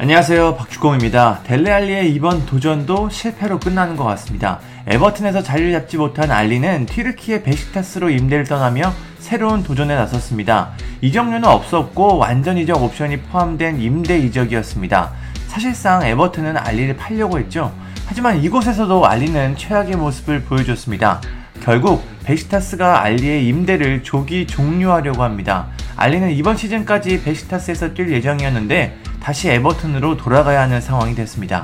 안녕하세요. 박주공입니다. 델레알리의 이번 도전도 실패로 끝나는 것 같습니다. 에버튼에서 자리를 잡지 못한 알리는 튀르키의 베시타스로 임대를 떠나며 새로운 도전에 나섰습니다. 이적료는 없었고 완전 이적 옵션이 포함된 임대 이적이었습니다. 사실상 에버튼은 알리를 팔려고 했죠. 하지만 이곳에서도 알리는 최악의 모습을 보여줬습니다. 결국 베시타스가 알리의 임대를 조기 종료하려고 합니다. 알리는 이번 시즌까지 베시타스에서 뛸 예정이었는데 다시 에버튼으로 돌아가야 하는 상황이 됐습니다.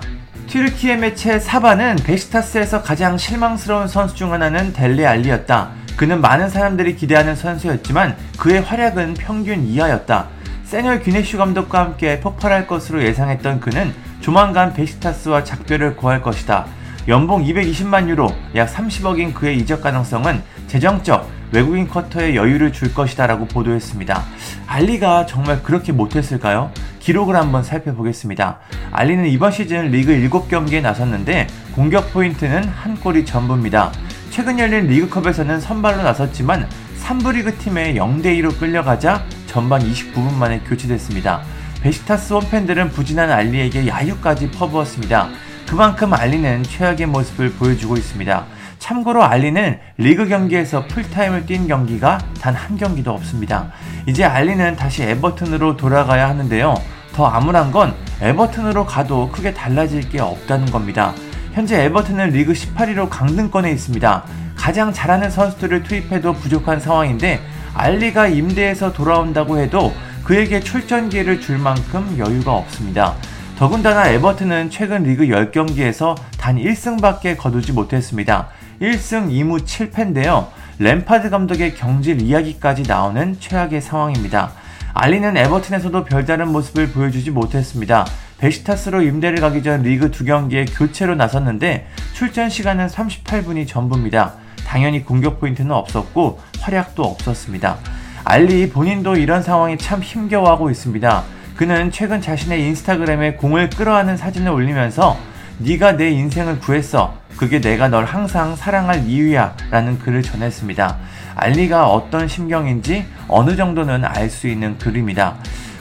튀르키의 매체 사바는 베시타스에서 가장 실망스러운 선수 중 하나는 델레 알리였다. 그는 많은 사람들이 기대하는 선수였지만 그의 활약은 평균 이하였다. 세널 귀네슈 감독과 함께 폭발할 것으로 예상했던 그는 조만간 베시타스와 작별을 고할 것이다. 연봉 220만 유로, 약 30억인 그의 이적 가능성은 재정적, 외국인 쿼터에 여유를 줄 것이다 라고 보도했습니다. 알리가 정말 그렇게 못했을까요? 기록을 한번 살펴보겠습니다. 알리는 이번 시즌 리그 7경기에 나섰는데 공격 포인트는 한 골이 전부입니다. 최근 열린 리그컵에서는 선발로 나섰지만 3부 리그 팀에 0대2로 끌려가자 전반 29분 만에 교체됐습니다. 베식타스 홈팬들은 부진한 알리에게 야유까지 퍼부었습니다. 그만큼 알리는 최악의 모습을 보여주고 있습니다. 참고로 알리는 리그 경기에서 풀타임을 뛴 경기가 단 한 경기도 없습니다. 이제 알리는 다시 에버튼으로 돌아가야 하는데요. 더 암울한 건 에버튼으로 가도 크게 달라질 게 없다는 겁니다. 현재 에버튼은 리그 18위로 강등권에 있습니다. 가장 잘하는 선수들을 투입해도 부족한 상황인데 알리가 임대에서 돌아온다고 해도 그에게 출전 기회를 줄 만큼 여유가 없습니다. 더군다나 에버튼은 최근 리그 10경기에서 단 1승밖에 거두지 못했습니다. 1승 2무 7패인데요. 램파드 감독의 경질 이야기까지 나오는 최악의 상황입니다. 알리는 에버튼에서도 별다른 모습을 보여주지 못했습니다. 베시타스로 임대를 가기 전 리그 두 경기에 교체로 나섰는데 출전 시간은 38분이 전부입니다. 당연히 공격 포인트는 없었고 활약도 없었습니다. 알리 본인도 이런 상황이 참 힘겨워하고 있습니다. 그는 최근 자신의 인스타그램에 공을 끌어안는 사진을 올리면서 네가 내 인생을 구했어. 그게 내가 널 항상 사랑할 이유야. 라는 글을 전했습니다. 알리가 어떤 심경인지 어느 정도는 알 수 있는 글입니다.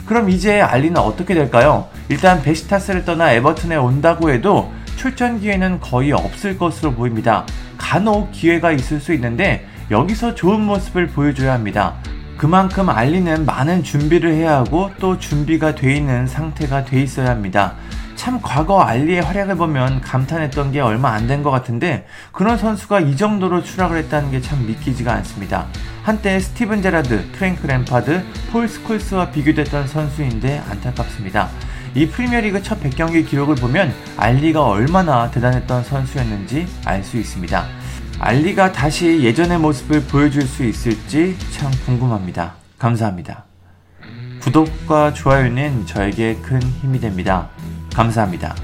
그럼 이제 알리는 어떻게 될까요? 일단 베시타스를 떠나 에버튼에 온다고 해도 출전 기회는 거의 없을 것으로 보입니다. 간혹 기회가 있을 수 있는데 여기서 좋은 모습을 보여줘야 합니다. 그만큼 알리는 많은 준비를 해야 하고 또 준비가 돼 있는 상태가 돼 있어야 합니다. 참 과거 알리의 활약을 보면 감탄했던 게 얼마 안 된 것 같은데 그런 선수가 이 정도로 추락을 했다는 게 참 믿기지가 않습니다. 한때 스티븐 제라드, 프랭크 램파드, 폴 스콜스와 비교됐던 선수인데 안타깝습니다. 이 프리미어리그 첫 100경기 기록을 보면 알리가 얼마나 대단했던 선수였는지 알 수 있습니다. 알리가 다시 예전의 모습을 보여줄 수 있을지 참 궁금합니다. 감사합니다. 구독과 좋아요는 저에게 큰 힘이 됩니다. 감사합니다.